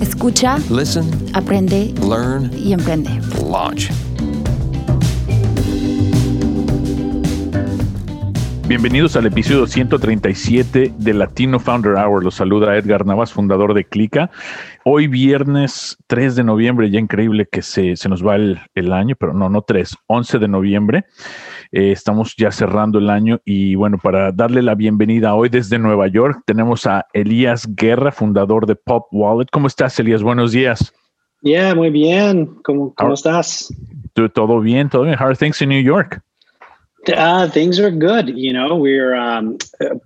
Escucha, Listen, aprende learn, y emprende. launch. Bienvenidos al episodio 137 de Latino Founder Hour. Los saluda Edgar Navas, fundador de Clica. Hoy viernes 3 de noviembre, ya increíble que se, se nos va el, el, año, pero no, no 3, 11 de noviembre. Eh, estamos ya cerrando el año y bueno, para darle la bienvenida hoy desde Nueva York, tenemos a Elías Guerra, fundador de Pop Wallet. ¿Cómo estás, Elías? Buenos días. Yeah, muy bien. ¿Cómo, cómo estás? Todo bien, todo bien. How are things in New York? Uh, things are good. You know, we're um,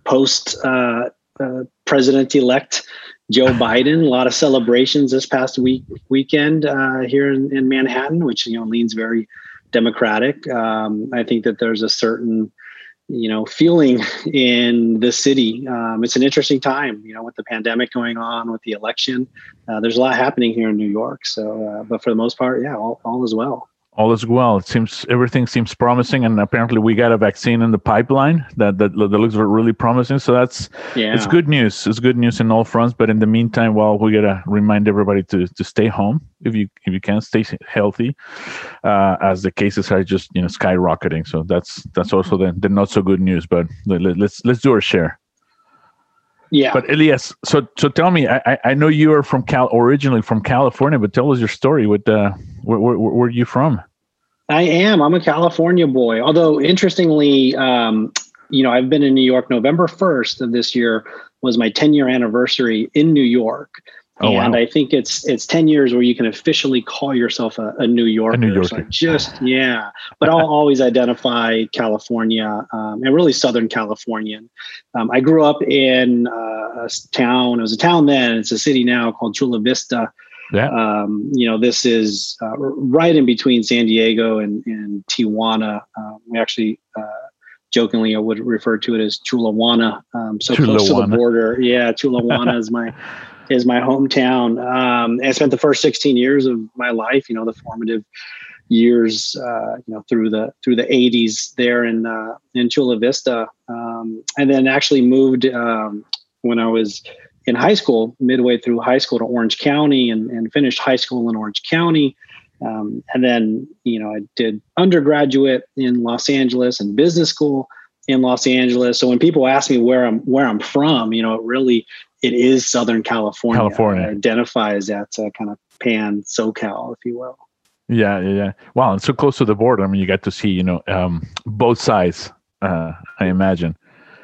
post uh, uh, president elect Joe Biden. A lot of celebrations this past week weekend uh, here in, in, Manhattan, which you know leans very democratic. Um, I think that there's a certain you know feeling in the city. Um, it's an interesting time, you know, with the pandemic going on, with the election. Uh, there's a lot happening here in New York. So, uh, but for the most part, yeah, all, all is well all is well. It seems everything seems promising, and apparently we got a vaccine in the pipeline that that, that looks really promising. So that's yeah. it's good news. It's good news in all fronts. But in the meantime, well, we gotta remind everybody to to stay home if you if you can stay healthy, uh, as the cases are just you know skyrocketing. So that's that's also the, the not so good news. But let, let's let's do our share. Yeah. But Elias, so so tell me, I I know you are from Cal originally from California, but tell us your story. With uh, where where, where are you from? I am. I'm a California boy. Although interestingly, um, you know, I've been in New York. November 1st of this year was my 10 year anniversary in New York. Oh, and wow. I think it's it's 10 years where you can officially call yourself a, a New Yorker. A New Yorker. So just yeah, but I'll always identify California um, and really Southern Californian. Um, I grew up in uh, a town. It was a town then. It's a city now called Chula Vista. Yeah. Um, you know, this is uh, right in between San Diego and, and Tijuana. Uh, we actually uh, jokingly I would refer to it as Chulawana. Um, so Chulawana. close to the border. Yeah, Chulawana is my is my hometown. Um, I spent the first 16 years of my life, you know, the formative years, uh, you know, through the through the 80s there in uh, in Chula Vista, um, and then actually moved um, when I was in high school, midway through high school to Orange County, and, and finished high school in Orange County. Um, and then, you know, I did undergraduate in Los Angeles and business school in Los Angeles. So when people ask me where I'm where I'm from, you know, it really it is Southern California. California identifies that uh, kind of pan SoCal, if you will. Yeah, yeah, yeah. Wow, it's so close to the border. I mean, you got to see, you know, um, both sides. Uh, I imagine.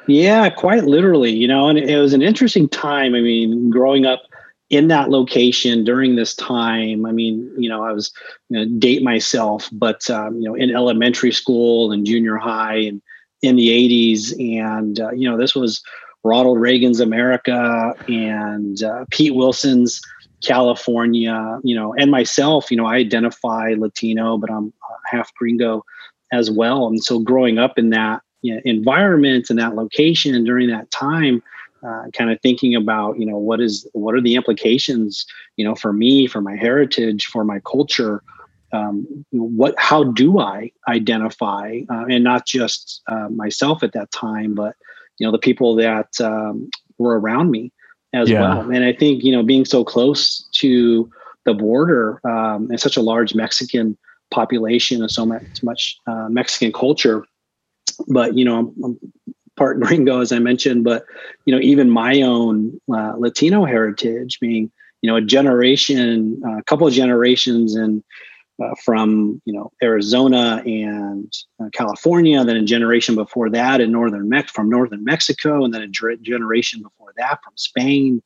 Yeah, quite literally. You know, and it was an interesting time. I mean, growing up in that location during this time. I mean, you know, I was you know, date myself, but um, you know, in elementary school and junior high and in the 80s, and uh, you know, this was Ronald Reagan's America and uh, Pete Wilson's California, you know, and myself, you know, I identify Latino, but I'm half gringo as well. And so growing up in that you know, environment and that location during that time, uh, kind of thinking about, you know, what is, what are the implications, you know, for me, for my heritage, for my culture, um, what, how do I identify, uh, and not just uh, myself at that time, but you know the people that um, were around me as yeah. well and i think you know being so close to the border um, and such a large mexican population and so much, much uh, mexican culture but you know I'm, I'm, part gringo as i mentioned but you know even my own uh, latino heritage being you know a generation a couple of generations and uh, from you know Arizona and uh, California, then a generation before that in northern Mex from northern Mexico, and then a generation before that from Spain.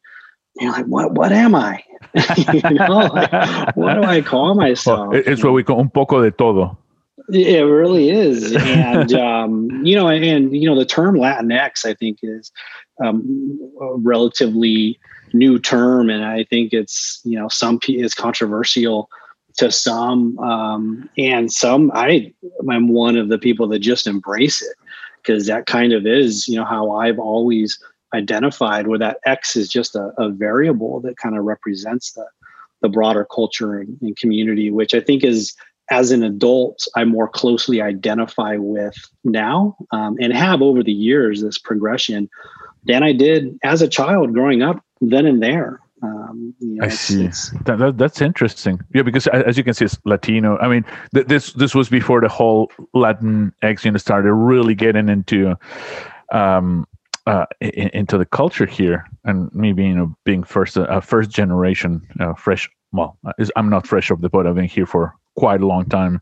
Know, like what what am I? you know, like, what do I call myself? Well, it's what we call un poco de todo. It really is, and um, you know, and you know, the term Latinx, I think, is um, relatively new term, and I think it's you know some it's controversial to some, um, and some I am one of the people that just embrace it because that kind of is you know how I've always identified where that X is just a, a variable that kind of represents the the broader culture and, and community, which I think is as an adult, I more closely identify with now um, and have over the years this progression than I did as a child growing up then and there. Um, you know, I see. That, that, that's interesting. Yeah, because as you can see, it's Latino. I mean, th- this this was before the whole Latin X know started really getting into um, uh, in, into the culture here, and maybe you know being first a uh, first generation uh, fresh. Well, I'm not fresh off the boat. I've been here for quite a long time.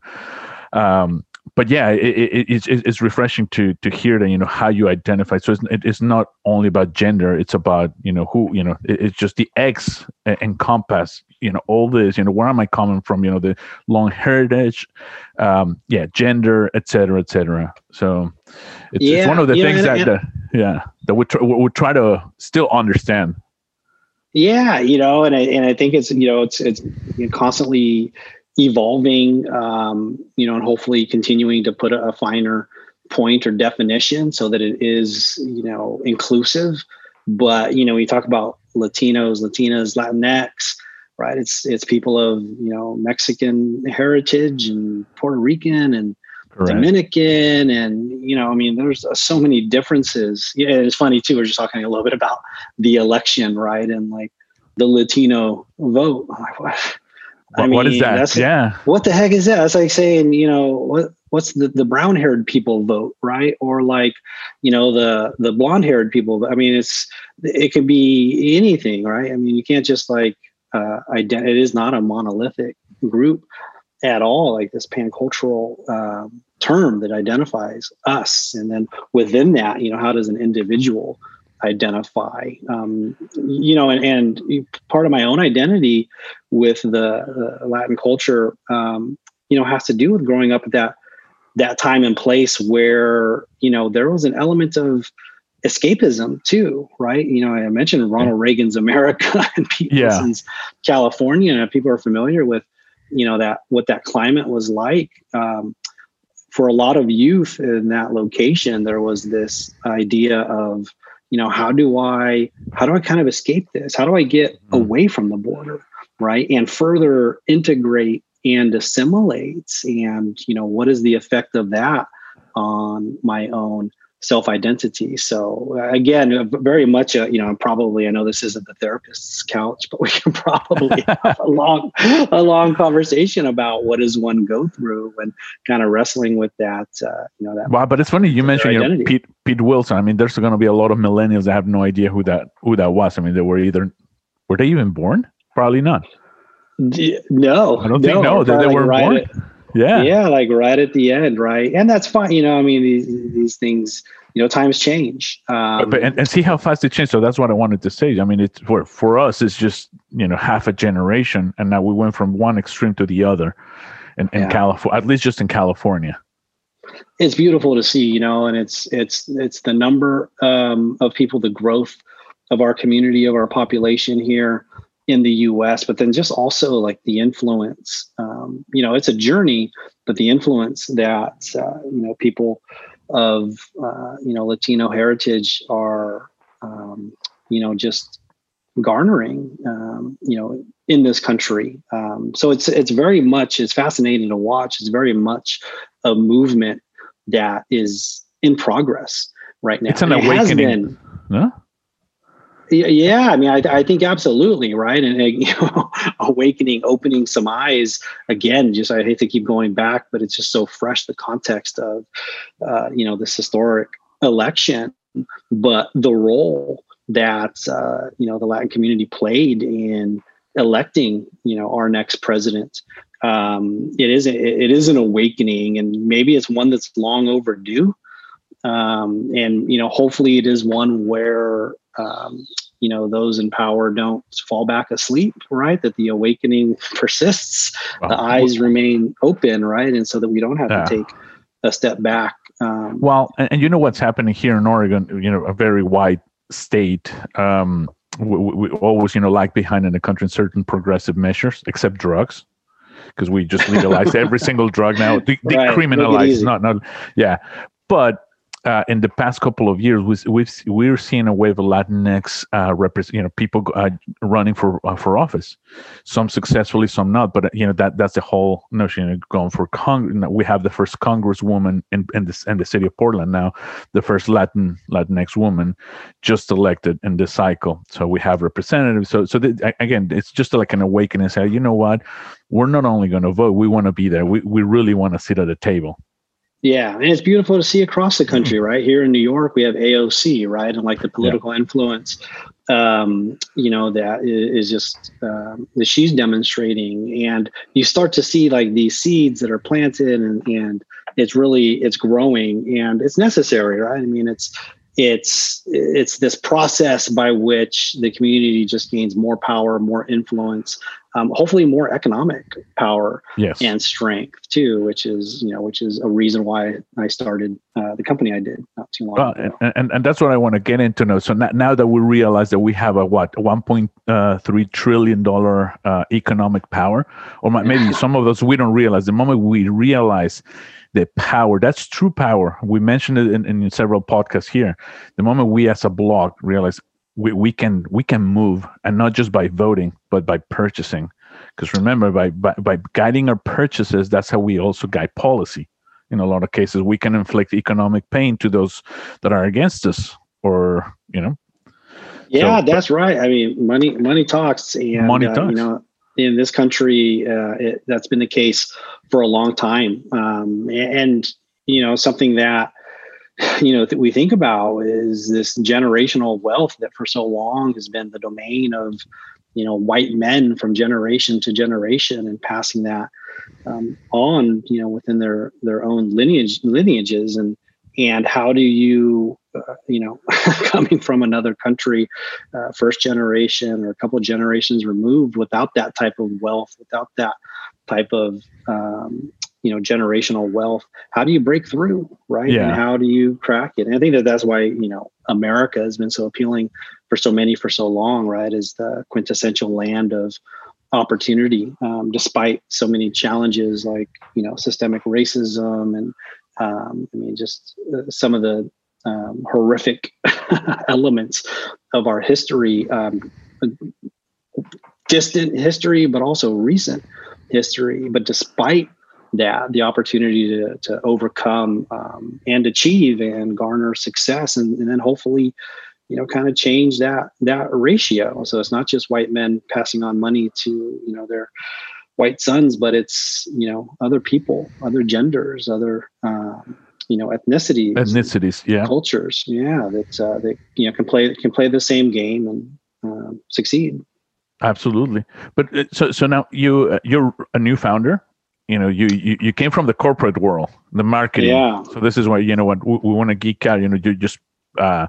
Um, but yeah, it, it, it's it's refreshing to to hear that you know how you identify. So it's it's not only about gender; it's about you know who you know. it's just the X encompass you know all this. You know where am I coming from? You know the long heritage, um, yeah, gender, etc., etc. So it's, yeah, it's one of the things that, that yeah that we try, we try to still understand. Yeah, you know, and I and I think it's you know it's it's constantly evolving, um, you know, and hopefully continuing to put a, a, finer point or definition so that it is, you know, inclusive. But you know, we talk about Latinos, Latinas, Latinx, right? It's it's people of you know Mexican heritage and Puerto Rican and Correct. Dominican, and you know, I mean, there's uh, so many differences. Yeah, it's funny too. We're just talking a little bit about the election, right? And like the Latino vote. What, I mean, what is that? yeah. What the heck is that? That's like saying, you know, what what's the, the brown haired people vote, right? Or like, you know, the the blonde haired people. I mean, it's it could be anything, right? I mean, you can't just like uh ident- it is not a monolithic group at all, like this pancultural um, term that identifies us. And then within that, you know, how does an individual identify. Um, you know and, and, part of my own identity with the, the latin culture um, you know has to do with growing up at that that time and place where you know there was an element of escapism too right? You know i mentioned ronald reagan's america and Pete Wilson's yeah. california and people are familiar with you know that what that climate was like um, for a lot of youth in that location there was this idea of you know how do i how do i kind of escape this how do i get mm-hmm. away from the border right and further integrate and assimilate and you know what is the effect of that on my own self identity. So uh, again, very much a, you know, probably I know this isn't the therapist's couch, but we can probably have a long, a long conversation about what does one go through and kind of wrestling with that. Uh, you know that. Wow, but it's funny you mentioned you know, Pete Pete Wilson. I mean, there's going to be a lot of millennials that have no idea who that who that was. I mean, they were either were they even born? Probably not. No, I don't no, think no. They, they were right born. At, yeah. Yeah, like right at the end, right? And that's fine. You know, I mean, these these things, you know, times change. Um, but and, and see how fast it changed. So that's what I wanted to say. I mean, it's for for us, it's just you know half a generation, and now we went from one extreme to the other, in, in yeah. California, at least just in California. It's beautiful to see, you know, and it's it's it's the number um, of people, the growth of our community, of our population here in the US, but then just also like the influence. Um, you know, it's a journey, but the influence that uh, you know people of uh, you know Latino heritage are um, you know just garnering um, you know in this country. Um, so it's it's very much it's fascinating to watch. It's very much a movement that is in progress right now. It's an awakening. It yeah i mean I, I, think absolutely right? And you know awakening opening some eyes again just i hate to keep going back but it's just so fresh the context of uh, you know this historic election but the role that uh, you know the latin community played in electing you know our next president. Um, it is it is an awakening and maybe it's one that's long overdue. Um, and you know hopefully it is one where um, you know those in power don't fall back asleep right? That the awakening persists the eyes remain open right? And so that we don't have yeah. to take a step back um, well and, and, you know what's happening here in oregon you know a very wide state um, we, we always, you know, lag behind in the country in certain progressive measures, except drugs, because we just legalize every single drug now, de- Right, decriminalize, not not, yeah. But uh, in the past couple of years, we, we've we're seeing a wave of Latinx uh, represent, you know, people uh, running for uh, for office. Some successfully, some not. But uh, you know that that's the whole notion. Know, going for Congress, we have the first Congresswoman in in the in the city of Portland now, the first Latin Latinx woman just elected in this cycle. So we have representatives. So so th- again, it's just like an awakening. Say, you know what, we're not only going to vote, we want to be there. We we really want to sit at the table. Yeah, and it's beautiful to see across the country, Mm-hmm. right? Here in New York, we have AOC, right, and like the political influence, um, you know, that is just um, that she's demonstrating, and you start to see like these seeds that are planted, and and it's really it's growing, and it's necessary, right? I mean, it's it's it's this process by which the community just gains more power, more influence, um, hopefully more economic power Yes. and strength too, which is you know which is a reason why I started uh, the company I did not too long Well, ago. and, and and that's what I want to get into now. So now, now that we realize that we have a what one point uh, three trillion dollar uh, economic power, or maybe some of us we don't realize. The moment we realize the power, that's true power. We mentioned it in, in several podcasts here. The moment we as a blog realize we, we can we can move, and not just by voting, but by purchasing. Because remember, by, by by guiding our purchases, that's how we also guide policy in a lot of cases we can inflict economic pain to those that are against us or you know Yeah, So- that's right. I mean, money money talks, and Money uh, talks. You know, in this country, uh, it, that's been the case for a long time, um, and you know, something that you know that we think about is this generational wealth that for so long has been the domain of you know white men from generation to generation and passing that um, on you know within their their own lineage lineages. And and how do you uh, you know coming from another country uh, first generation or a couple generations removed without that type of wealth without that type of um, you know generational wealth how do you break through right? Yeah. and how do you crack it? And i think that that's why you know america has been so appealing for so many for so long right is the quintessential land of opportunity um, despite so many challenges like you know systemic racism and um, i mean just uh, some of the um, horrific elements of our history um, distant history but also recent history. But despite that the opportunity to, to overcome um, and achieve and garner success and, and then hopefully you know kind of change that that ratio. So it's not just white men passing on money to you know their white sons but it's you know other people other genders other um, you know ethnicities ethnicities yeah. cultures yeah that uh, that you know can play can play the same game and um, succeed. Absolutely. But uh, so so now you uh, you're a new founder you know you, you you came from the corporate world the marketing Yeah. so this is why you know what we, we want to geek out you know you just uh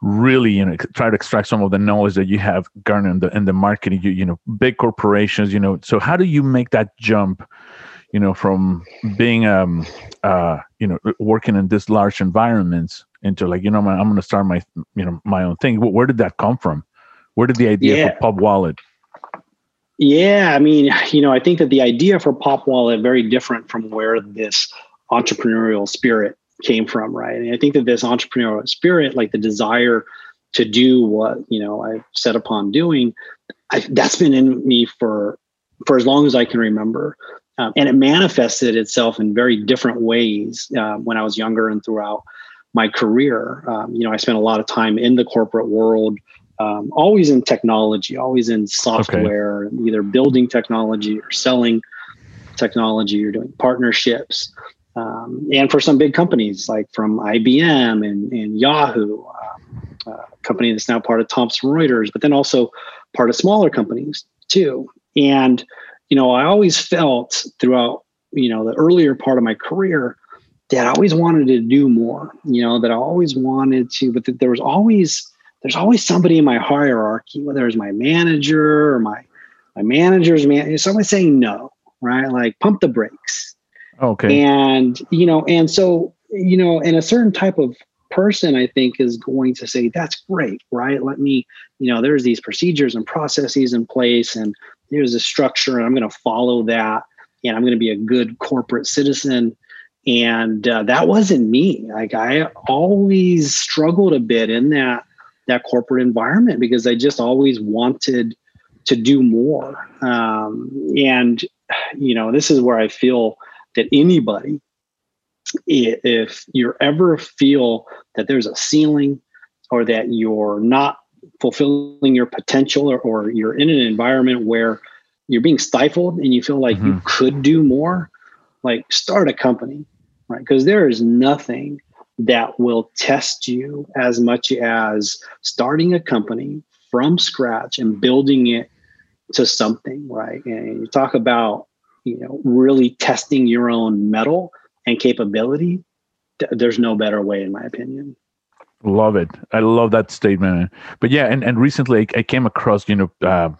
really you know try to extract some of the knowledge that you have garnered in the in the marketing you you know big corporations you know so how do you make that jump you know from being um uh you know working in this large environments into like you know i'm going to start my you know my own thing where did that come from where did the idea Yeah. for Pop Wallet Yeah, I mean, you know, I think that the idea for Pop Wallet very different from where this entrepreneurial spirit came from, right? And I think that this entrepreneurial spirit, like the desire to do what you know I've set upon doing, I, that's been in me for for as long as I can remember, um, and it manifested itself in very different ways uh, when I was younger and throughout my career. Um, you know, I spent a lot of time in the corporate world um, always in technology, always in software, either building technology or selling technology or doing partnerships. Um, and for some big companies like from IBM and, and Yahoo, a company that's now part of Thomson Reuters, but then also part of smaller companies too. And, you know, I always felt throughout, you know, the earlier part of my career that I always wanted to do more, you know, that I always wanted to, but that there was always, there's always somebody in my hierarchy, whether it's my manager or my my manager's man, somebody saying no, right? Like pump the brakes. okay And you know, and so you know, and a certain type of person I think is going to say, that's great, right? Let me, you know, there's these procedures and processes in place and there's a structure and I'm going to follow that and I'm going to be a good corporate citizen. And uh, that wasn't me. Like I always struggled a bit in that that corporate environment because I just always wanted to do more. Um, and you know, this is where I feel that anybody, if you ever feel that there's a ceiling or that you're not fulfilling your potential or, or you're in an environment where you're being stifled and you feel like mm-hmm. you could do more, like start a company, right? Because there is nothing that will test you as much as starting a company from scratch and building it to something, right? And you talk about, you know, really testing your own mettle and capability. There's no better way, in my opinion. Love it. I love that statement. But yeah, and, and recently I came across, you know, uh,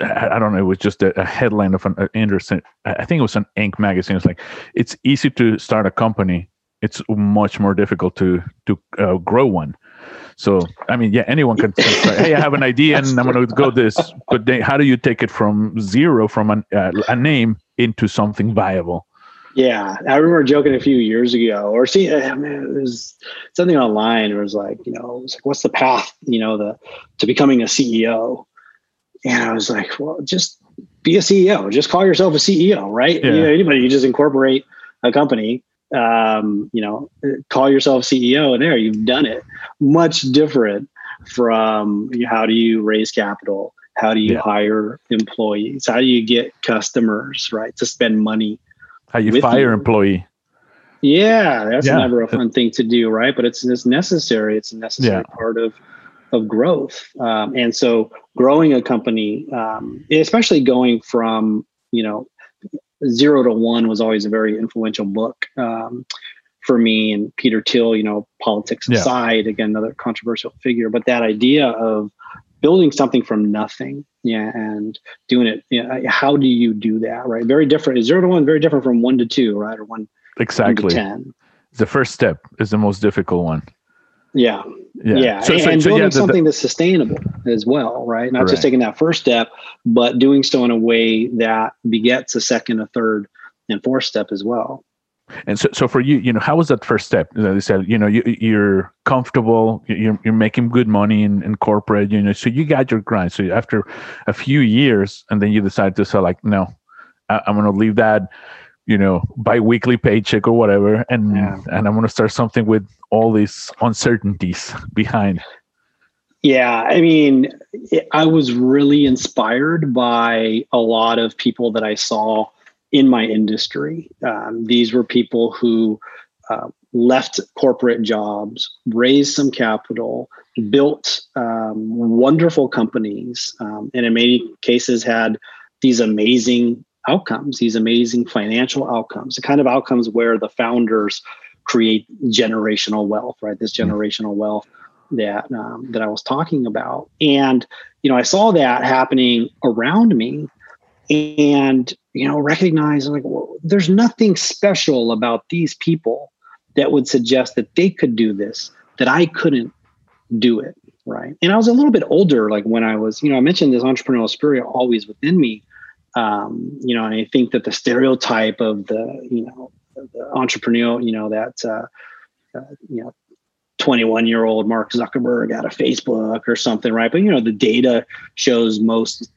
I don't know, it was just a, headline of an uh, Anderson, I think it was an Inc. magazine. It's like, it's easy to start a company. It's much more difficult to to uh, grow one. So, I mean, yeah, anyone can say, hey, I have an idea and I'm going to go this. But they, how do you take it from zero, from an, uh, a name, into something viable? Yeah, I remember joking a few years ago, or see, I mean, it was something online. It was like, you know, it's like, what's the path, you know, the to becoming a CEO? And I was like, well, just be a CEO. Just call yourself a CEO, right? Yeah. You know, anybody, you just incorporate a company um, you know, call yourself CEO and there you've done it. Much different from how do you raise capital? How do you yeah. hire employees? How do you get customers, right? To spend money. How you fire you. employee. Yeah, that's yeah. never a fun thing to do, right? But it's it's necessary. It's a necessary yeah. part of of growth. Um, and so, growing a company, um, especially going from you know Zero to One was always a very influential book um, for me. And Peter Thiel, you know, politics yeah. aside, again, another controversial figure, but that idea of building something from nothing, yeah, and doing it. You know, how do you do that? Right, very different. Zero to one, very different from one to two, right, or one exactly one ten. The first step is the most difficult one. Yeah. Yeah. yeah. So, and, so, and so building yeah, the, something that's sustainable as well, right? Not right. just taking that first step, but doing so in a way that begets a second, a third, and fourth step as well. And so, so for you, you know, how was that first step? They said, you know, you, are comfortable, you're, you're making good money in, in corporate, you know, so you got your grind. So after a few years, and then you decide to say, like, no, I, I'm going to leave that you know bi-weekly paycheck or whatever and yeah. and i'm going to start something with all these uncertainties behind yeah i mean i was really inspired by a lot of people that i saw in my industry um, these were people who uh, left corporate jobs raised some capital built um, wonderful companies um, and in many cases had these amazing outcomes, these amazing financial outcomes, the kind of outcomes where the founders create generational wealth, right? This generational wealth that um, that I was talking about, and you know, I saw that happening around me, and you know, recognize like, well, there's nothing special about these people that would suggest that they could do this that I couldn't do it, right? And I was a little bit older, like when I was, you know, I mentioned this entrepreneurial spirit always within me um, you know, and I think that the stereotype of the, you know, the entrepreneur, you know, that, uh, uh, you know, 21 year old Mark Zuckerberg out of Facebook or something, right? But, you know, the data shows most,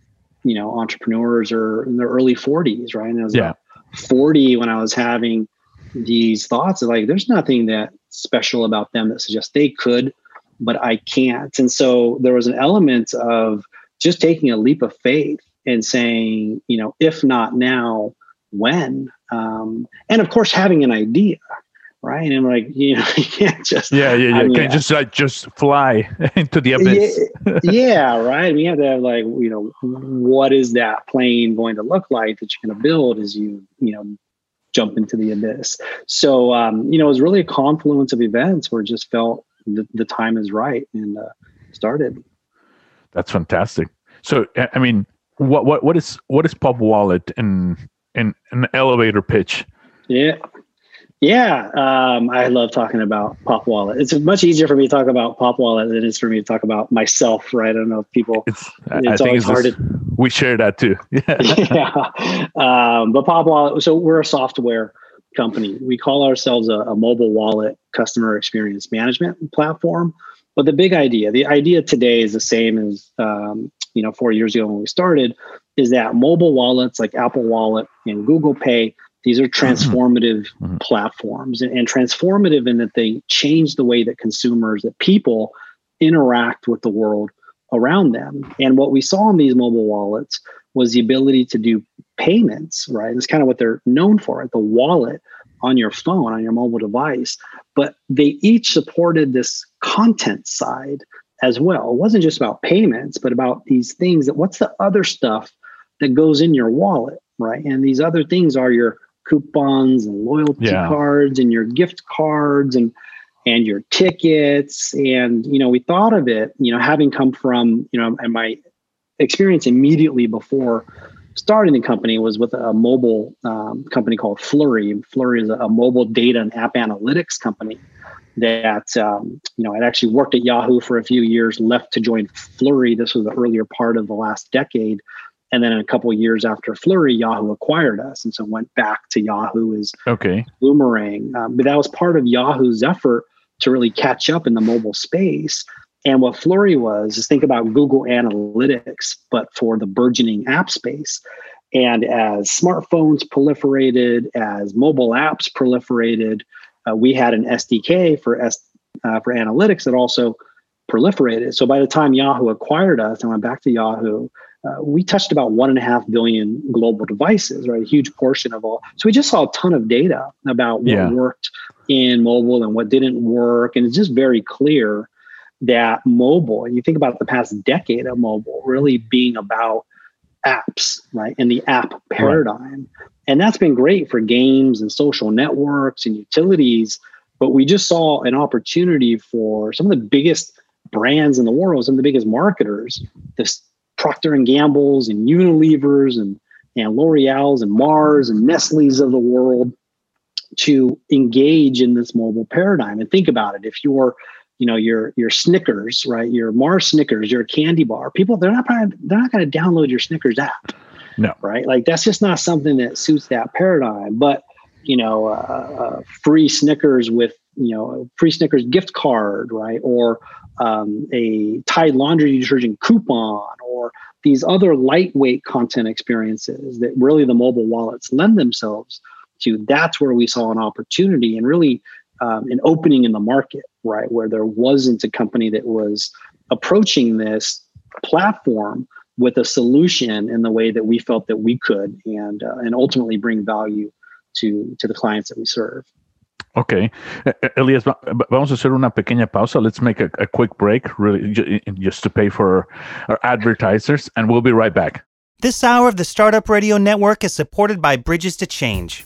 you know, entrepreneurs are in their early 40s, right? And I was yeah. 40 when I was having these thoughts of like, there's nothing that special about them that suggests they could, but I can't. And so there was an element of just taking a leap of faith and saying, you know, if not now, when? Um, and of course, having an idea, right? And like, you know, you can't just yeah, yeah, yeah. I mean, can't just like just fly into the abyss. yeah, yeah, right. We have to have like, you know, what is that plane going to look like that you're going to build as you, you know, jump into the abyss. So, um, you know, it was really a confluence of events where it just felt the, the time is right and uh, started. That's fantastic. So, I mean, what what what is what is Pop Wallet in in an elevator pitch? Yeah. Yeah, um, I love talking about Pop Wallet. It's much easier for me to talk about Pop Wallet than it is for me to talk about myself, right? I don't know if people. It's, it's always hard to. We share that too. Yeah. yeah. Um, but Pop Wallet. So we're a software company. We call ourselves a, a mobile wallet customer experience management platform. But the big idea, the idea today is the same as um, you know four years ago when we started, is that mobile wallets like Apple Wallet and Google Pay these are mm-hmm. transformative mm-hmm. platforms and, and transformative in that they change the way that consumers, that people interact with the world around them. And what we saw in these mobile wallets was the ability to do payments, right? It's kind of what they're known for, the wallet on your phone, on your mobile device. But they each supported this content side as well. It wasn't just about payments, but about these things that what's the other stuff that goes in your wallet, right? And these other things are your coupons and loyalty yeah. cards and your gift cards and and your tickets and you know we thought of it you know having come from you know and my experience immediately before starting the company was with a mobile um, company called flurry flurry is a, a, mobile data and app analytics company that um, you know i'd actually worked at yahoo for a few years left to join flurry this was the earlier part of the last decade and then a couple years after Flurry, Yahoo acquired us, and so went back to Yahoo as okay Boomerang. Um, but that was part of Yahoo's effort to really catch up in the mobile space. And what Flurry was is think about Google Analytics, but for the burgeoning app space. And as smartphones proliferated, as mobile apps proliferated, uh, we had an SDK for S, uh, for analytics that also proliferated. So by the time Yahoo acquired us, and went back to Yahoo uh, we touched about one and a half billion global devices, right? A huge portion of all. So we just saw a ton of data about what yeah. worked in mobile and what didn't work. And it's just very clear that mobile, and you think about the past decade of mobile really being about apps, right? And the app paradigm. Right. And that's been great for games and social networks and utilities. But we just saw an opportunity for some of the biggest brands in the world, some of the biggest marketers, this Procter and Gamble's and Unilever's and and L'Oreal's and Mars and Nestle's of the world to engage in this mobile paradigm and think about it. If you're, you know, your your Snickers, right? Your Mars Snickers, your candy bar, people they're not probably, they're not going to download your Snickers app. No. Right? Like that's just not something that suits that paradigm. But you know, uh, uh, free Snickers with you know free Snickers gift card, right? Or um, a Tide laundry detergent coupon or these other lightweight content experiences that really the mobile wallets lend themselves to, that's where we saw an opportunity and really um, an opening in the market, right? Where there wasn't a company that was approaching this platform with a solution in the way that we felt that we could and uh, and ultimately bring value to to the clients that we serve. Ok. Elias, vamos a hacer una pequeña pausa. Let's make a, a quick break, really, just to pay for our advertisers, and we'll be right back. This hour of the Startup Radio Network is supported by Bridges to Change.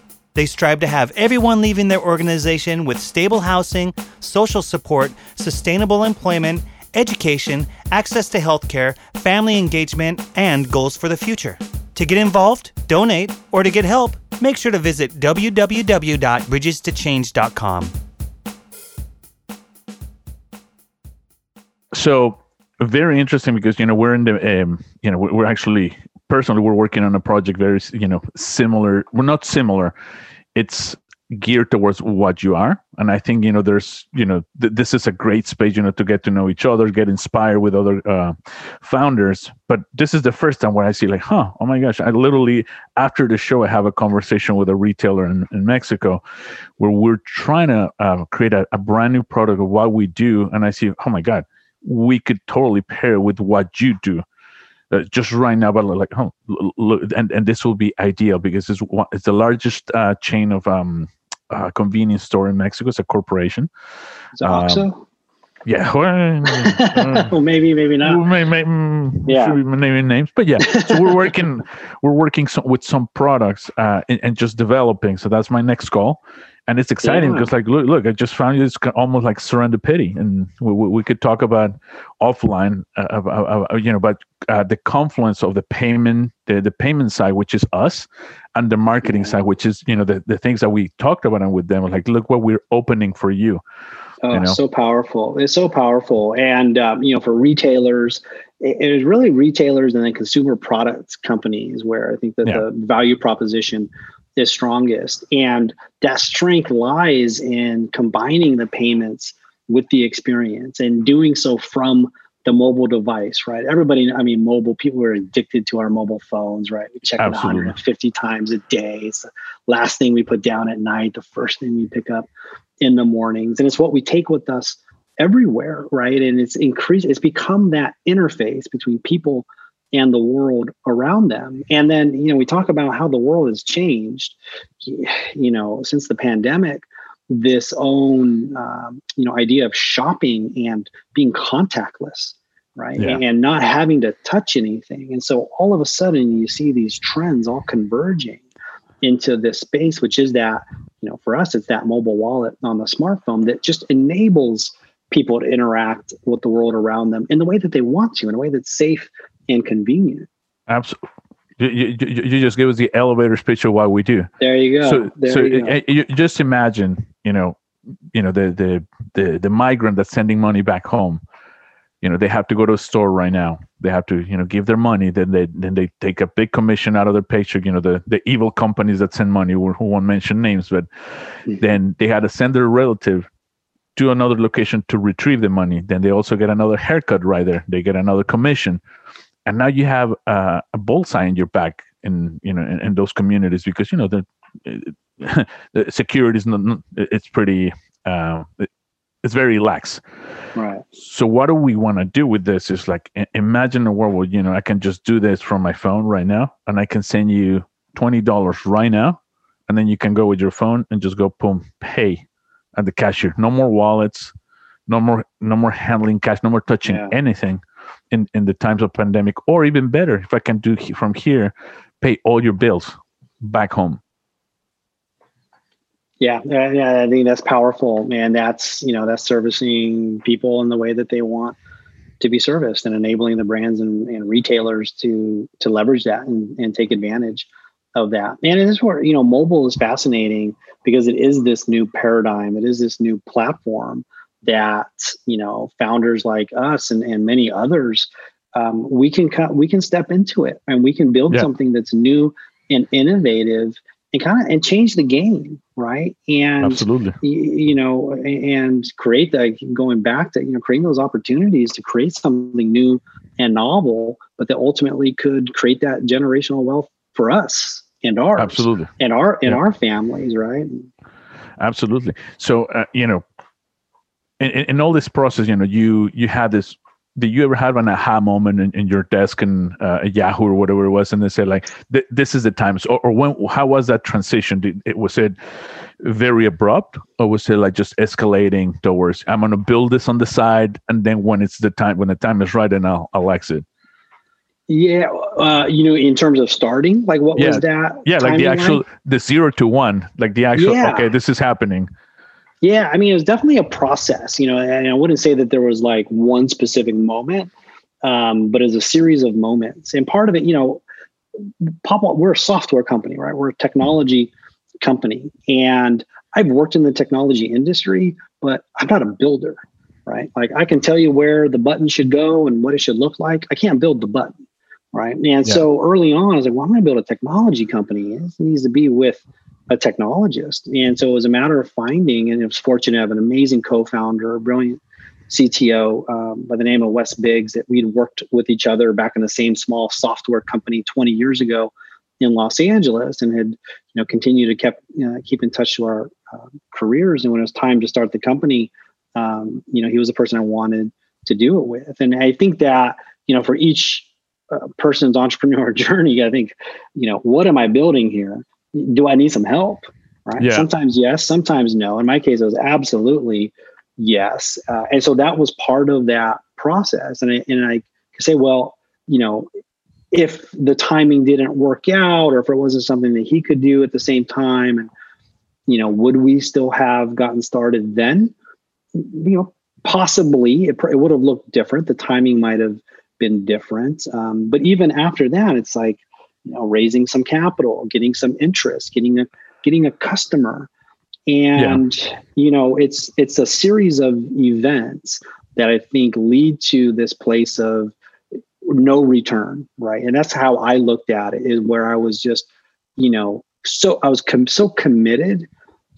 They strive to have everyone leaving their organization with stable housing, social support, sustainable employment, education, access to healthcare, family engagement, and goals for the future. To get involved, donate, or to get help, make sure to visit www.bridgestochange.com. So, very interesting because you know we're in the um, you know we're actually personally we're working on a project very you know similar we're not similar. It's geared towards what you are. And i think you know there's you know th- this is a great space you know to get to know each other get inspired with other uh, founders. But this is the first time where i see like huh oh my gosh i literally after the show i have a conversation with a retailer in, in mexico where we're trying to uh, create a, a brand new product of what we do. And i see oh my god we could totally pair with what you do uh, just right now, but like, oh, look, and and this will be ideal because it's one, it's the largest uh, chain of um, uh, convenience store in Mexico. It's a corporation. Is um, Yeah, well, maybe, maybe not. may, may, mm, Yeah. name names, but yeah. So we're working, we're working with some products uh, and, and just developing. So that's my next goal, and it's exciting Yeah. because like look, look, I just found you it's almost like serendipity, and we, we, we could talk about offline, uh, about, uh, you know, but uh, the confluence of the payment, the the payment side, which is us, and the marketing Yeah. side, which is you know the the things that we talked about and with them, like look what we're opening for you. Oh, you know? so powerful! It's so powerful, and um, you know, for retailers, it, it is really retailers and then consumer products companies where I think that Yeah. the value proposition is strongest, and that strength lies in combining the payments with the experience and doing so from the mobile device, right? Everybody, I mean, mobile people are addicted to our mobile phones, right? We check it 150 times a day. It's the last thing we put down at night, the first thing we pick up in the mornings and it's what we take with us everywhere right and it's increased it's become that interface between people and the world around them. And then you know we talk about how the world has changed you know since the pandemic this own um, you know idea of shopping and being contactless right? Yeah. and not having to touch anything. And so all of a sudden you see these trends all converging into this space which is that you know for us it's that mobile wallet on the smartphone that just enables people to interact with the world around them in the way that they want to in a way that's safe and convenient Absolutely. You, you, you just give us the elevator speech of why we do. there you go so there so you go. you just imagine you know you know the, the the the migrant that's sending money back home you know they have to go to a store right now they have to you know give their money then they then they take a big commission out of their paycheck you know the the evil companies that send money who won't mention names but Mhm. then they had to send their relative to another location to retrieve the money then they also get another haircut right there they get another commission and now you have uh, a bullseye in your back in you know in, in those communities because you know the the security is not, it's pretty uh, it's very lax. Right. So what do we want to do with this? Is like imagine a world where you know i can just do this from my phone right now and i can send you $20 right now and then you can go with your phone and just go boom pay at the cashier. No more wallets no more no more handling cash no more touching Yeah. anything in in the times of pandemic or even better if i can do from here pay all your bills back home. Yeah, yeah, I think that's powerful, and that's you know that's servicing people in the way that they want to be serviced, and enabling the brands and, and retailers to to leverage that and, and take advantage of that. And this is where you know mobile is fascinating because it is this new paradigm, it is this new platform that you know founders like us and, and many others um, we can cut we can step into it and we can build Yeah. something that's new and innovative and kind of and change the game right? And absolutely. y- you know and create that going back to you know creating those opportunities to create something new and novel but that ultimately could create that generational wealth for us and ours absolutely. and our and Yeah. our families right? Absolutely. So uh, you know in, in, all this process you know you you had this did you ever have an aha moment in, in your desk and uh, yahoo or whatever it was and they said like this is the times or, or when how was that transition? Did it was it very abrupt or was it like just escalating towards i'm going to build this on the side and then when it's the time when the time is right then i'll, I'll exit yeah uh you know in terms of starting like what Yeah. was that yeah like the actual the zero to one like the actual Yeah. okay this is happening Yeah, I mean, it was definitely a process, you know, and I wouldn't say that there was like one specific moment, um, but it was a series of moments. And part of it, you know, Pop, we're a software company, right? We're a technology company. And I've worked in the technology industry, but I'm not a builder, right? Like I can tell you where the button should go and what it should look like. I can't build the button, right? And Yeah. so early on, I was like, well, I'm going to build a technology company. It needs to be with a technologist. And so it was a matter of finding, and it was fortunate to have an amazing co-founder, a brilliant CTO um, by the name of Wes Biggs that we'd worked with each other back in the same small software company 20 years ago in Los Angeles and had, you know, continued to kept, know, keep in touch to our uh, careers. And when it was time to start the company, um, you know, he was the person I wanted to do it with. And I think that, you know, for each uh, person's entrepreneur journey, I think, you know, what am I building here? Do I need some help? Right. Yeah. Sometimes yes, sometimes no. In my case, it was absolutely yes. Uh, and so that was part of that process. And I, and I say, well, you know, if the timing didn't work out or if it wasn't something that he could do at the same time and you know would we still have gotten started then you know possibly it, it would have looked different the timing might have been different um, but even after that it's like you know raising some capital getting some interest getting a getting a customer and yeah. you know it's it's a series of events that i think lead to this place of no return, right? And that's how I looked at it. Is where I was just, you know, so I was com- so committed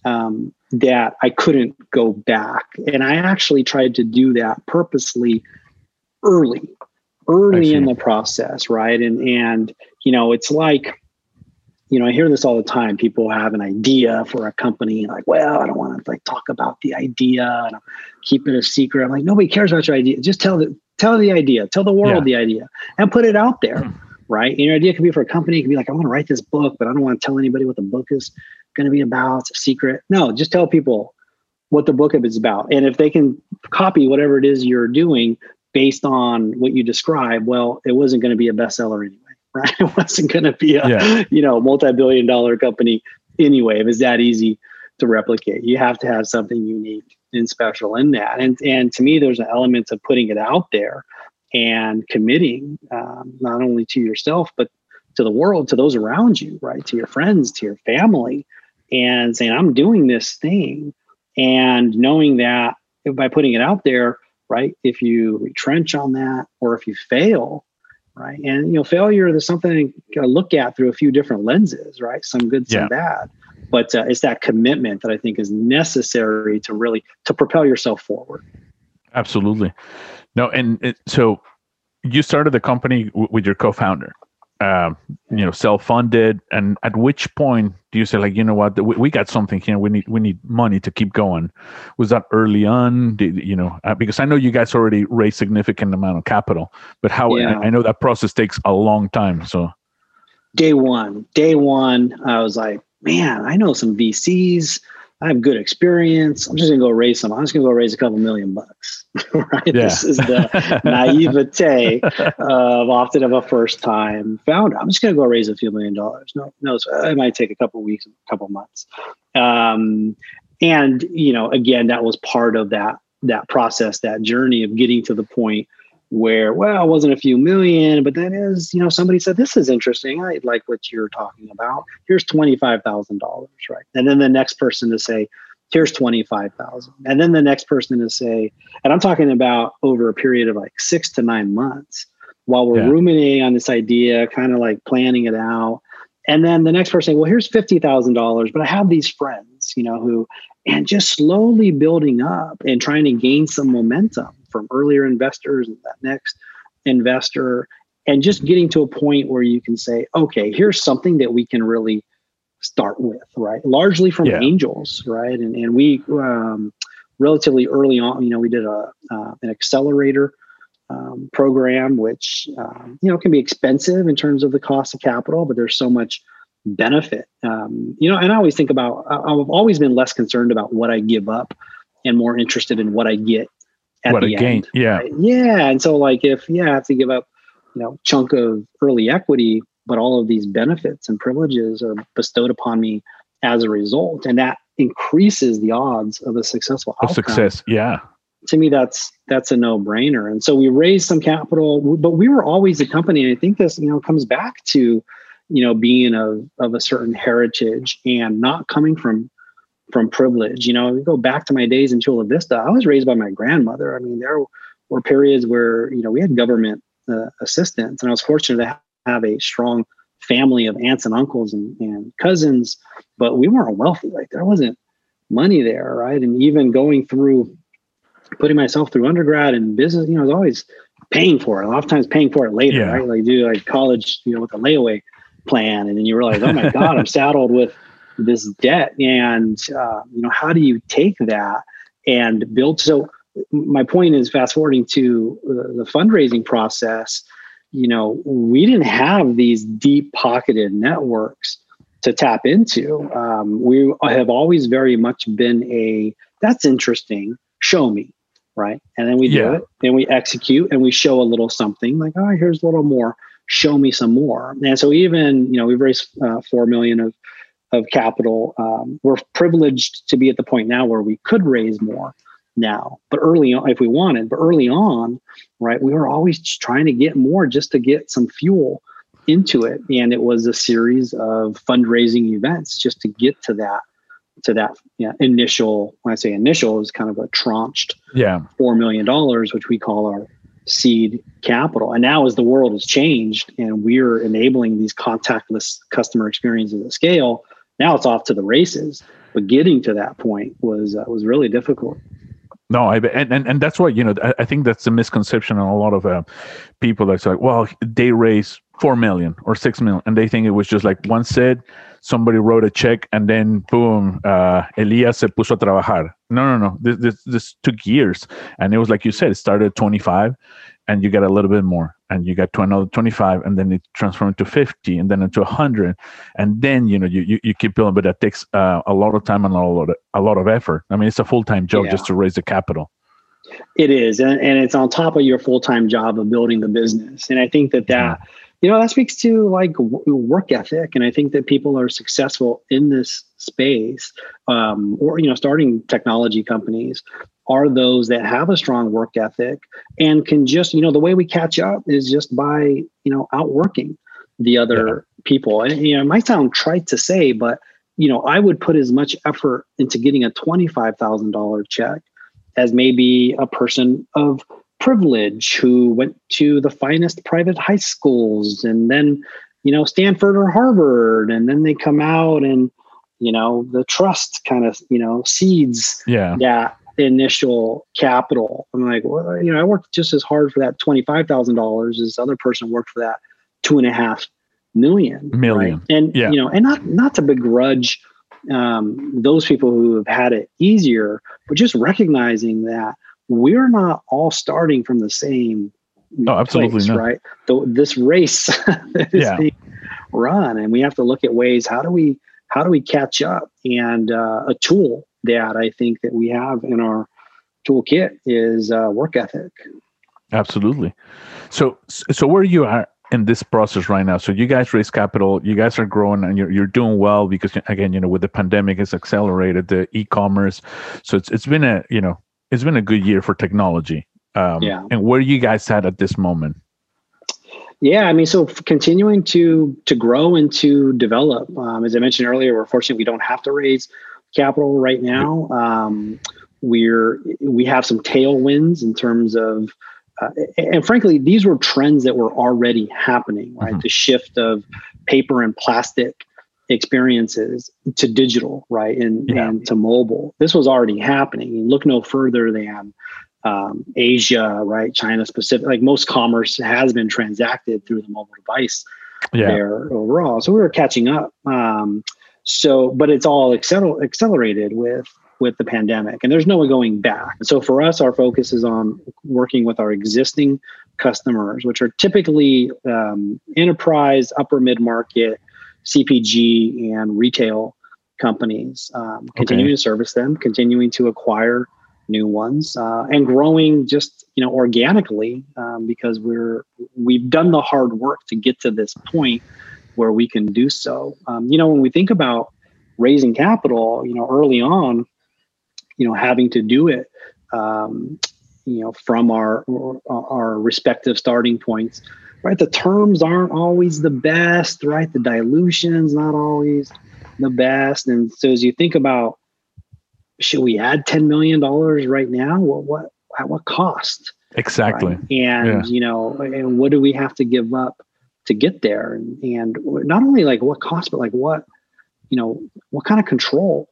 um, that I couldn't go back, and I actually tried to do that purposely early, early in the process, right? And and you know, it's like you know, I hear this all the time. People have an idea for a company, like, well, I don't want to like talk about the idea and keep it a secret. I'm like, nobody cares about your idea. Just tell the tell the idea, tell the world yeah. the idea, and put it out there. Hmm. Right. And your idea could be for a company, it could be like, I want to write this book, but I don't want to tell anybody what the book is going to be about. It's a secret. No, just tell people what the book is about. And if they can copy whatever it is you're doing based on what you describe, well, it wasn't going to be a bestseller anyway right? It wasn't going to be a yeah. you know multi-billion dollar company anyway. It was that easy to replicate. You have to have something unique and special in that. And and to me, there's an element of putting it out there and committing um, not only to yourself but to the world, to those around you, right? To your friends, to your family, and saying, "I'm doing this thing," and knowing that by putting it out there, right? If you retrench on that, or if you fail, right? And you know, failure is something to look at through a few different lenses, right? Some good, some yeah. bad. But uh, it's that commitment that I think is necessary to really to propel yourself forward. Absolutely. No, and it, so you started the company w- with your co-founder, um, you know, self-funded. And at which point do you say, like, you know what, we, we, got something here. We need we need money to keep going. Was that early on? Did, you know, uh, because I know you guys already raised significant amount of capital, but how? Yeah. I, I know that process takes a long time. So, day one, day one, I was like, man, I know some VCs. I have good experience. I'm just gonna go raise some. I'm just gonna go raise a couple million bucks. right? Yeah. This is the naivete of often of a first time founder. I'm just gonna go raise a few million dollars. No, no, it might take a couple weeks, a couple months. Um, and you know, again, that was part of that that process, that journey of getting to the point where well it wasn't a few million but then is you know somebody said this is interesting i like what you're talking about here's $25000 right and then the next person to say here's 25000 and then the next person to say and i'm talking about over a period of like six to nine months while we're yeah. ruminating on this idea kind of like planning it out and then the next person saying well here's $50000 but i have these friends you know who and just slowly building up and trying to gain some momentum from earlier investors and that next investor and just getting to a point where you can say okay here's something that we can really start with right largely from yeah. angels right and, and we um, relatively early on you know we did a uh, an accelerator um, program which um, you know can be expensive in terms of the cost of capital but there's so much benefit um, you know and i always think about i've always been less concerned about what i give up and more interested in what i get at what the a gain. end. Yeah. Right? Yeah. And so like if yeah, I have to give up, you know, chunk of early equity, but all of these benefits and privileges are bestowed upon me as a result. And that increases the odds of a successful outcome. success. Yeah. To me, that's that's a no-brainer. And so we raised some capital, but we were always a company. And I think this, you know, comes back to, you know, being of of a certain heritage and not coming from from privilege. You know, we go back to my days in Chula Vista. I was raised by my grandmother. I mean, there were periods where you know we had government uh, assistance, and I was fortunate to have a strong family of aunts and uncles and, and cousins. But we weren't wealthy. Like there wasn't money there, right? And even going through putting myself through undergrad and business, you know, I was always paying for it. A lot of times paying for it later, yeah. right? Like do like college, you know, with a layaway plan, and then you realize, oh my god, I'm saddled with this debt and uh, you know how do you take that and build so my point is fast forwarding to the fundraising process you know we didn't have these deep pocketed networks to tap into um, we have always very much been a that's interesting show me, right? And then we do it, and we execute, and we show a little something like, oh, here's a little more. Show me some more. And so even you know we've raised uh, four million of of capital. Um, we're privileged to be at the point now where we could raise more now, but early on, if we wanted, but early on, right, we were always trying to get more just to get some fuel into it, and it was a series of fundraising events just to get to that to that you know, initial. When I say initial, is kind of a tranched Yeah. four million dollars, which we call our seed capital. And now, as the world has changed and we're enabling these contactless customer experiences at scale, now it's off to the races. But getting to that point was uh, was really difficult. No, I and, and and that's why you know I, I think that's a misconception on a lot of uh, people that's like, well, they raise four million or six million, and they think it was just like one said, somebody wrote a check, and then boom, uh, Elias se puso a trabajar. No, no, no. This, this this took years, and it was like you said, it started at twenty five, and you get a little bit more, and you get to another twenty five, and then it transformed to fifty, and then into hundred, and then you know you, you you keep building, but that takes uh, a lot of time and a lot of a lot of effort. I mean, it's a full time job Yeah. just to raise the capital. It is, and, and it's on top of your full time job of building the business. And I think that that you know that speaks to like work ethic. And I think that people are successful in this space, um, or you know, starting technology companies are those that have a strong work ethic and can just you know the way we catch up is just by you know outworking the other people. And you know, it might sound trite to say, but you know, I would put as much effort into getting a twenty five thousand dollar check as maybe a person of privilege who went to the finest private high schools and then you know stanford or harvard and then they come out and you know the trust kind of you know seeds Yeah. that initial capital i'm like well you know i worked just as hard for that $25000 as this other person worked for that two and a half million Million. right? and Yeah. you know and not not to begrudge um, those people who have had it easier but just recognizing that we're not all starting from the same No, absolutely place, not. right the, this race is Yeah. being run and we have to look at ways how do we how do we catch up and uh, a tool that i think that we have in our toolkit is uh, work ethic Absolutely. So, so where you are in this process right now? So you guys raise capital, you guys are growing, and you're you're doing well because again, you know, with the pandemic, it's accelerated the e-commerce. So it's it's been a you know it's been a good year for technology. Um, Yeah. And where are you guys at at this moment? Yeah, I mean, so continuing to to grow and to develop. Um, as I mentioned earlier, we're fortunate we don't have to raise capital right now. Um, we're we have some tailwinds in terms of, uh, and frankly, these were trends that were already happening. Right, Mhm. the shift of paper and plastic experiences to digital, right, and Yeah. and to mobile. This was already happening. Look no further than um, Asia, right? China specific, like most commerce has been transacted through the mobile device Yeah. there overall. So we were catching up. Um, so, but it's all accel- accelerated with with the pandemic, and there's no going back. So for us, our focus is on working with our existing customers, which are typically um, enterprise, upper mid market, CPG, and retail companies. Um, continuing to service them, continuing to acquire new ones uh, and growing just you know organically um, because we're we've done the hard work to get to this point where we can do so um, you know when we think about raising capital you know early on you know having to do it um, you know from our our respective starting points right the terms aren't always the best right the dilution's not always the best and so as you think about should we add $10 million right now what what at what cost Exactly. right? and Yeah. you know and what do we have to give up to get there and, and not only like what cost but like what you know what kind of control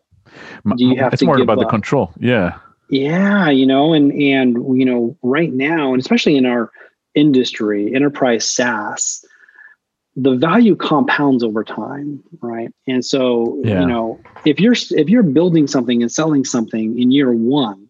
do you have it's to more give about the control. Yeah. yeah you know and and you know right now and especially in our industry enterprise saas the value compounds over time right and so Yeah. you know if you're if you're building something and selling something in year one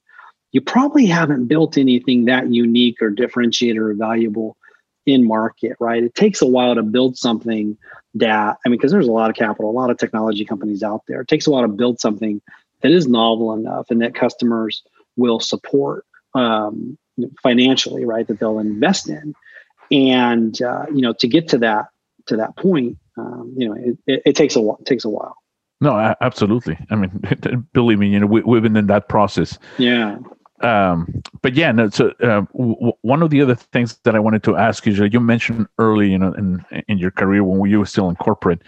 you probably haven't built anything that unique or differentiated or valuable in market right it takes a while to build something that i mean because there's a lot of capital a lot of technology companies out there it takes a while to build something that is novel enough and that customers will support um, financially, right? That they'll invest in, and uh, you know, to get to that to that point, um, you know, it, it, it takes a while. It takes a while. No, absolutely. I mean, believe me, you know, we, have been in that process. Yeah. Um, but yeah, no. So uh, w- one of the other things that I wanted to ask you, is that you mentioned early, you know, in in your career when you were still in corporate,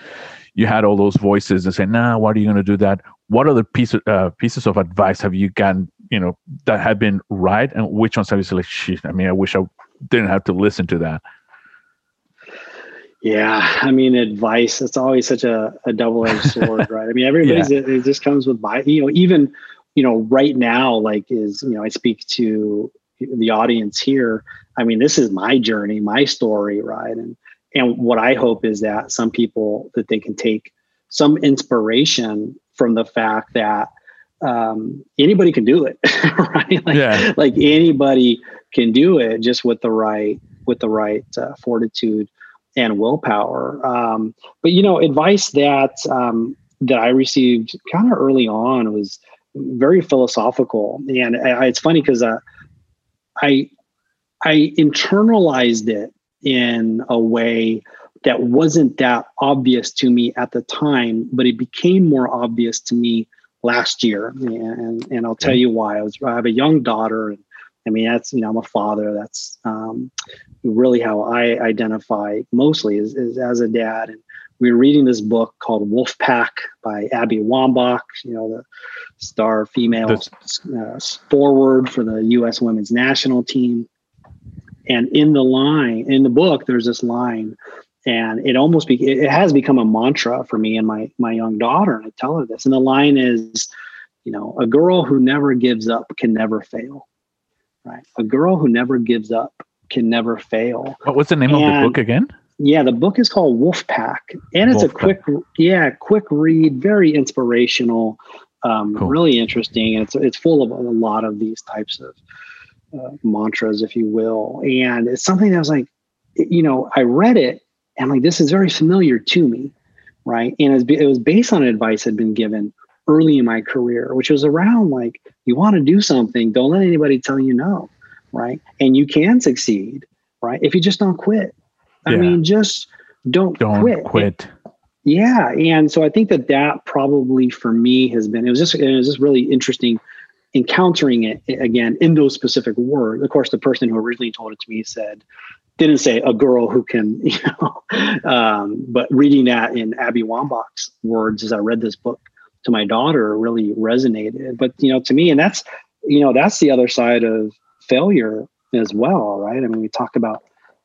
you had all those voices that say, "Nah, why are you going to do that?" What other pieces uh, pieces of advice have you gotten, you know, that have been right, and which ones have you said, like, "Shit, I mean, I wish I didn't have to listen to that." Yeah, I mean, advice. It's always such a, a double edged sword, right? I mean, everybody's yeah. it, it, just comes with by you know even you know right now like is you know I speak to the audience here. I mean, this is my journey, my story, right? And and what I hope is that some people that they can take some inspiration from the fact that um, anybody can do it, right? Like, yeah. like anybody can do it just with the right with the right uh, fortitude and willpower. Um, but you know, advice that um, that I received kind of early on was very philosophical, and I, it's funny because uh, I I internalized it in a way that wasn't that obvious to me at the time, but it became more obvious to me last year, and and I'll tell you why. I was I have a young daughter, and I mean, that's, you know, I'm a father. That's um, really how I identify mostly is, is, as a dad. And we were reading this book called Wolf Pack by Abby Wambach, you know, the star female uh, forward for the U.S. women's national team. And in the line, in the book, there's this line, and it almost be, it has become a mantra for me and my my young daughter. And I tell her this, and the line is, you know, a girl who never gives up can never fail right? A girl who never gives up can never fail. What was the name and, of the book again? Yeah, the book is called Wolf Pack, and it's Wolf a quick, Pack. yeah, quick read, very inspirational, um, cool. really interesting. And it's it's full of a lot of these types of uh, mantras, if you will, and it's something that was like, you know, I read it and like this is very familiar to me, right? And it was, it was based on advice had been given early in my career, which was around like, you want to do something, don't let anybody tell you no, right? And you can succeed, right? If you just don't quit. I mean, just don't, don't quit. quit. yeah. And so I think that that probably for me has been, it was just, it was just really interesting encountering it again in those specific words. Of course, the person who originally told it to me said, didn't say a girl who can, you know, um, but reading that in Abby Wambach's words as I read this book, to my daughter really resonated. But you know, to me, and that's you know, that's the other side of failure as well, right? I mean, we talk about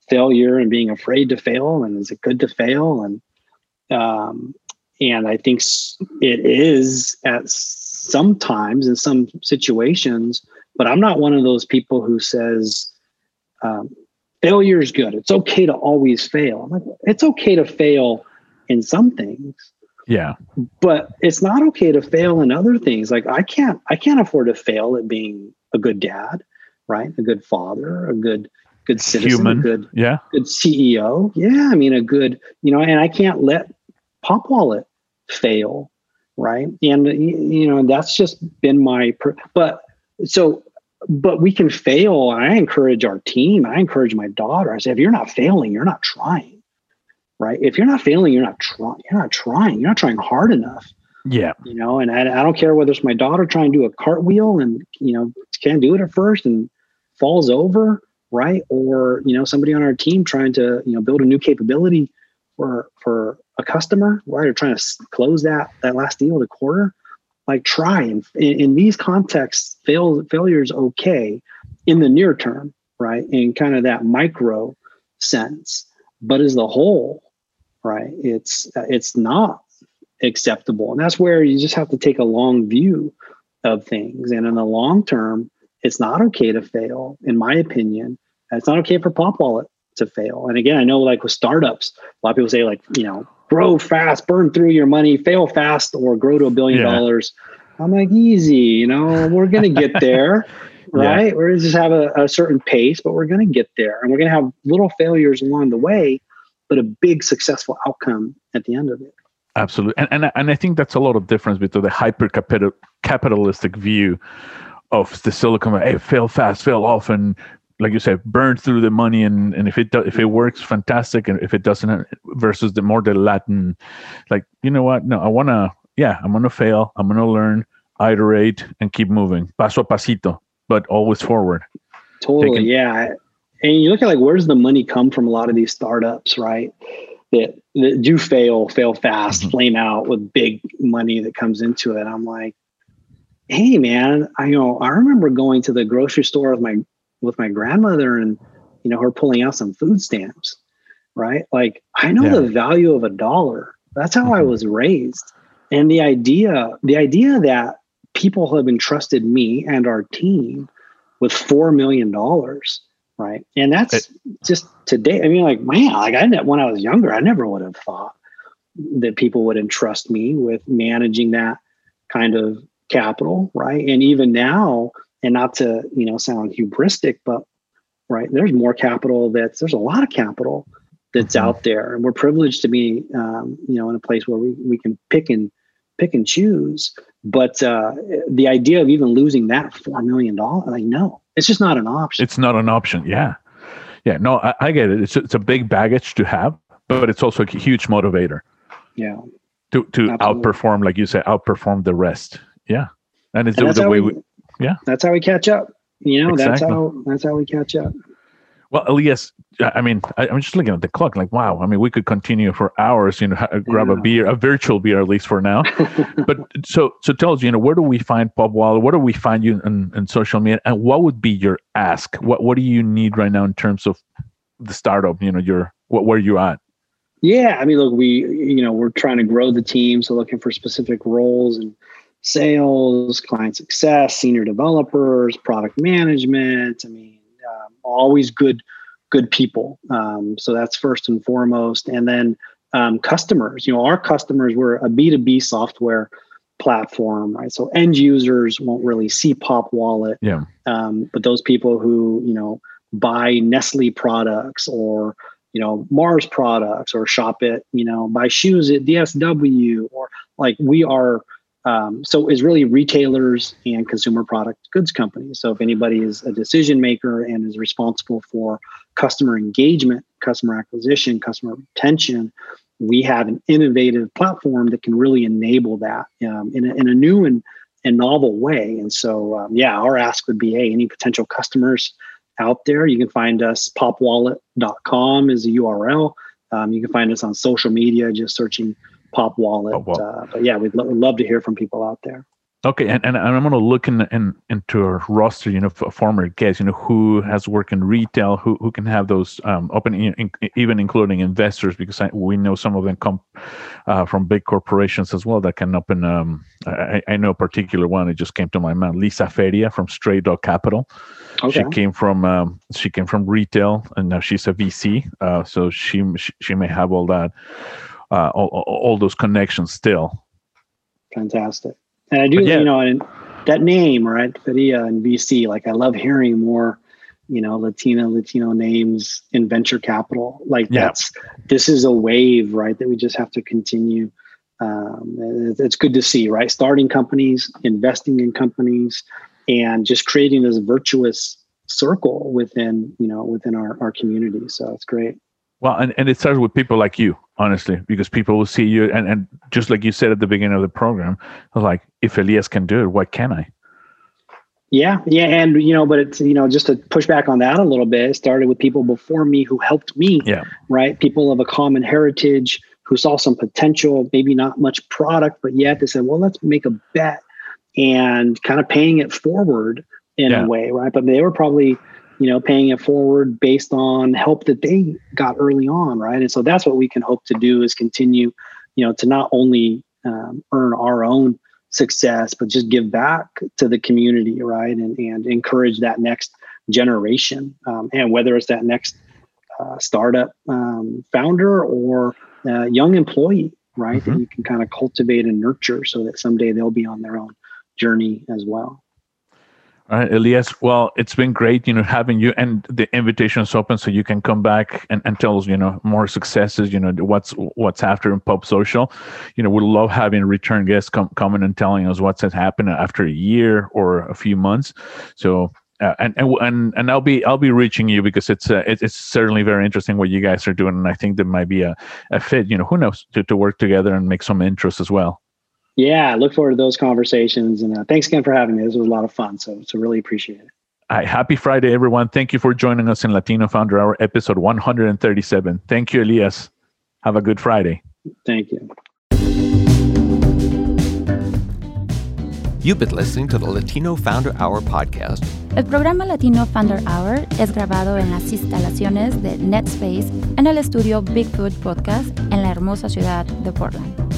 failure and being afraid to fail, and is it good to fail? And um, and I think it is at sometimes in some situations, but I'm not one of those people who says um, failure is good. It's okay to always fail. Like, it's okay to fail in some things, yeah. But it's not okay to fail in other things. Like I can't I can't afford to fail at being a good dad, right? A good father, a good good citizen, Human. a good yeah, good CEO. Yeah, I mean a good, you know, and I can't let Pop Wallet fail, right? And you know, that's just been my per- but so but we can fail. I encourage our team. I encourage my daughter. I say, if you're not failing, you're not trying right? If you're not failing, you're not trying. You're not trying. You're not trying hard enough. Yeah. You know, and I, I don't care whether it's my daughter trying to do a cartwheel and you know can't do it at first and falls over, right? Or you know somebody on our team trying to you know build a new capability for for a customer, right? Or trying to close that that last deal of the quarter. Like try and in, in these contexts, fail failure is okay in the near term, right? In kind of that micro sense, but as the whole, right? It's it's not acceptable, and that's where you just have to take a long view of things. And in the long term, it's not okay to fail, in my opinion. it's not okay for Pop Wallet to fail. And again, I know like with startups, a lot of people say like you know grow fast, burn through your money, fail fast, or grow to a billion yeah. dollars. I'm like easy, you know, we're gonna get there. right? Yeah. We're just have a, a certain pace, but we're going to get there, and we're going to have little failures along the way but a big successful outcome at the end of it. Absolutely, and and and I think that's a lot of difference between the hyper capitalistic view of the Silicon Valley. Hey, fail fast, fail often. Like you said, burn through the money, and, and if it do, if it works, fantastic, and if it doesn't, versus the more the Latin, like you know what? No, I wanna, yeah, I'm gonna fail. I'm gonna learn, iterate, and keep moving, paso a pasito, but always forward. Totally, yeah. And you look at like where's the money come from? A lot of these startups, right? That, that do fail, fail fast, mm-hmm. flame out with big money that comes into it. I'm like, hey man, I you know I remember going to the grocery store with my with my grandmother and you know her pulling out some food stamps, right? Like I know yeah. the value of a dollar. That's how mm-hmm. I was raised. And the idea, the idea that people have entrusted me and our team with four million dollars, right? And that's it, just today. I mean, like man, like I when I was younger, I never would have thought that people would entrust me with managing that kind of capital, right? And even now, and not to you know sound hubristic, but right, there's more capital. That's there's a lot of capital that's mm-hmm. out there, and we're privileged to be um, you know in a place where we we can pick and pick and choose. But uh, the idea of even losing that four million dollars, like no, it's just not an option. It's not an option. Yeah, yeah. No, I, I get it. It's it's a big baggage to have, but it's also a huge motivator. Yeah. To to Absolutely. outperform, like you say, outperform the rest. Yeah, and it's and the, the way we, we, yeah. That's how we catch up. You know, exactly. that's how that's how we catch up. Well, Elias, I mean, I, am just looking at the clock, like, wow. I mean, we could continue for hours. You know, grab yeah. a beer, a virtual beer, at least for now. but so, so tell us, you know, where do we find Pop Wallet? Where do we find you in, in social media? And what would be your ask? What What do you need right now in terms of the startup? You know, your what where you at? Yeah, I mean, look, we you know we're trying to grow the team, so looking for specific roles and sales, client success, senior developers, product management. I mean, um, always good, good people. Um, so that's first and foremost. And then um, customers. You know, our customers were a B two B software platform, right? So end users won't really see Pop Wallet. Yeah. Um, but those people who you know buy Nestle products or you know Mars products or shop it, you know, buy shoes at DSW or like we are um, so is really retailers and consumer product goods companies. So if anybody is a decision maker and is responsible for customer engagement, customer acquisition, customer retention, we have an innovative platform that can really enable that um, in, a, in a new and, and novel way. And so, um, yeah, our ask would be, hey, any potential customers out there, you can find us popwallet.com is a URL. Um, you can find us on social media, just searching Pop Wallet. Uh, but yeah, we'd, lo- we'd love to hear from people out there. Okay, and, and I'm going to look in, in into a roster, you know, for former guests, you know, who has worked in retail, who who can have those um, open, in, even including investors, because I, we know some of them come uh, from big corporations as well that can open. Um, I, I, know a particular one; it just came to my mind. Lisa Feria from Stray Dog Capital. Okay. She came from um, she came from retail, and now she's a VC. Uh, so she, she she may have all that uh, all, all those connections still. Fantastic. And I do, yeah. you know, and that name, right? Feria and VC, like I love hearing more, you know, Latina, Latino names in venture capital. Like yeah. that's, this is a wave, right? That we just have to continue. Um, it's good to see, right? Starting companies, investing in companies, and just creating this virtuous circle within, you know, within our, our community. So it's great. Well, and, and it starts with people like you, honestly, because people will see you. And, and just like you said at the beginning of the program, like, if Elias can do it, why can't I? Yeah, yeah, and you know, but it's you know, just to push back on that a little bit, it started with people before me who helped me. Yeah. Right. People of a common heritage who saw some potential, maybe not much product, but yet they said, well, let's make a bet and kind of paying it forward in yeah. a way, right? But they were probably you know, paying it forward based on help that they got early on, right? And so that's what we can hope to do is continue, you know, to not only um, earn our own success, but just give back to the community, right? And and encourage that next generation, um, and whether it's that next uh, startup um, founder or uh, young employee, right? Mm-hmm. That you can kind of cultivate and nurture so that someday they'll be on their own journey as well. All right, Elias. Well, it's been great, you know, having you and the invitation's open so you can come back and, and tell us, you know, more successes, you know, what's what's after in Pop Social. You know, we love having return guests come coming and telling us what's happened after a year or a few months. So uh, and, and and I'll be I'll be reaching you because it's uh, it's certainly very interesting what you guys are doing, and I think there might be a, a fit. You know, who knows to, to work together and make some interest as well. Yeah, look forward to those conversations, and uh, thanks again for having me. This was a lot of fun, so so really appreciate it. Hi, happy Friday, everyone! Thank you for joining us in Latino Founder Hour, episode 137. Thank you, Elias. Have a good Friday. Thank you. You've been listening to the Latino Founder Hour podcast. El programa Latino Founder Hour es grabado en las instalaciones de NedSpace en el estudio Bigfoot Podcast en la hermosa ciudad de Portland.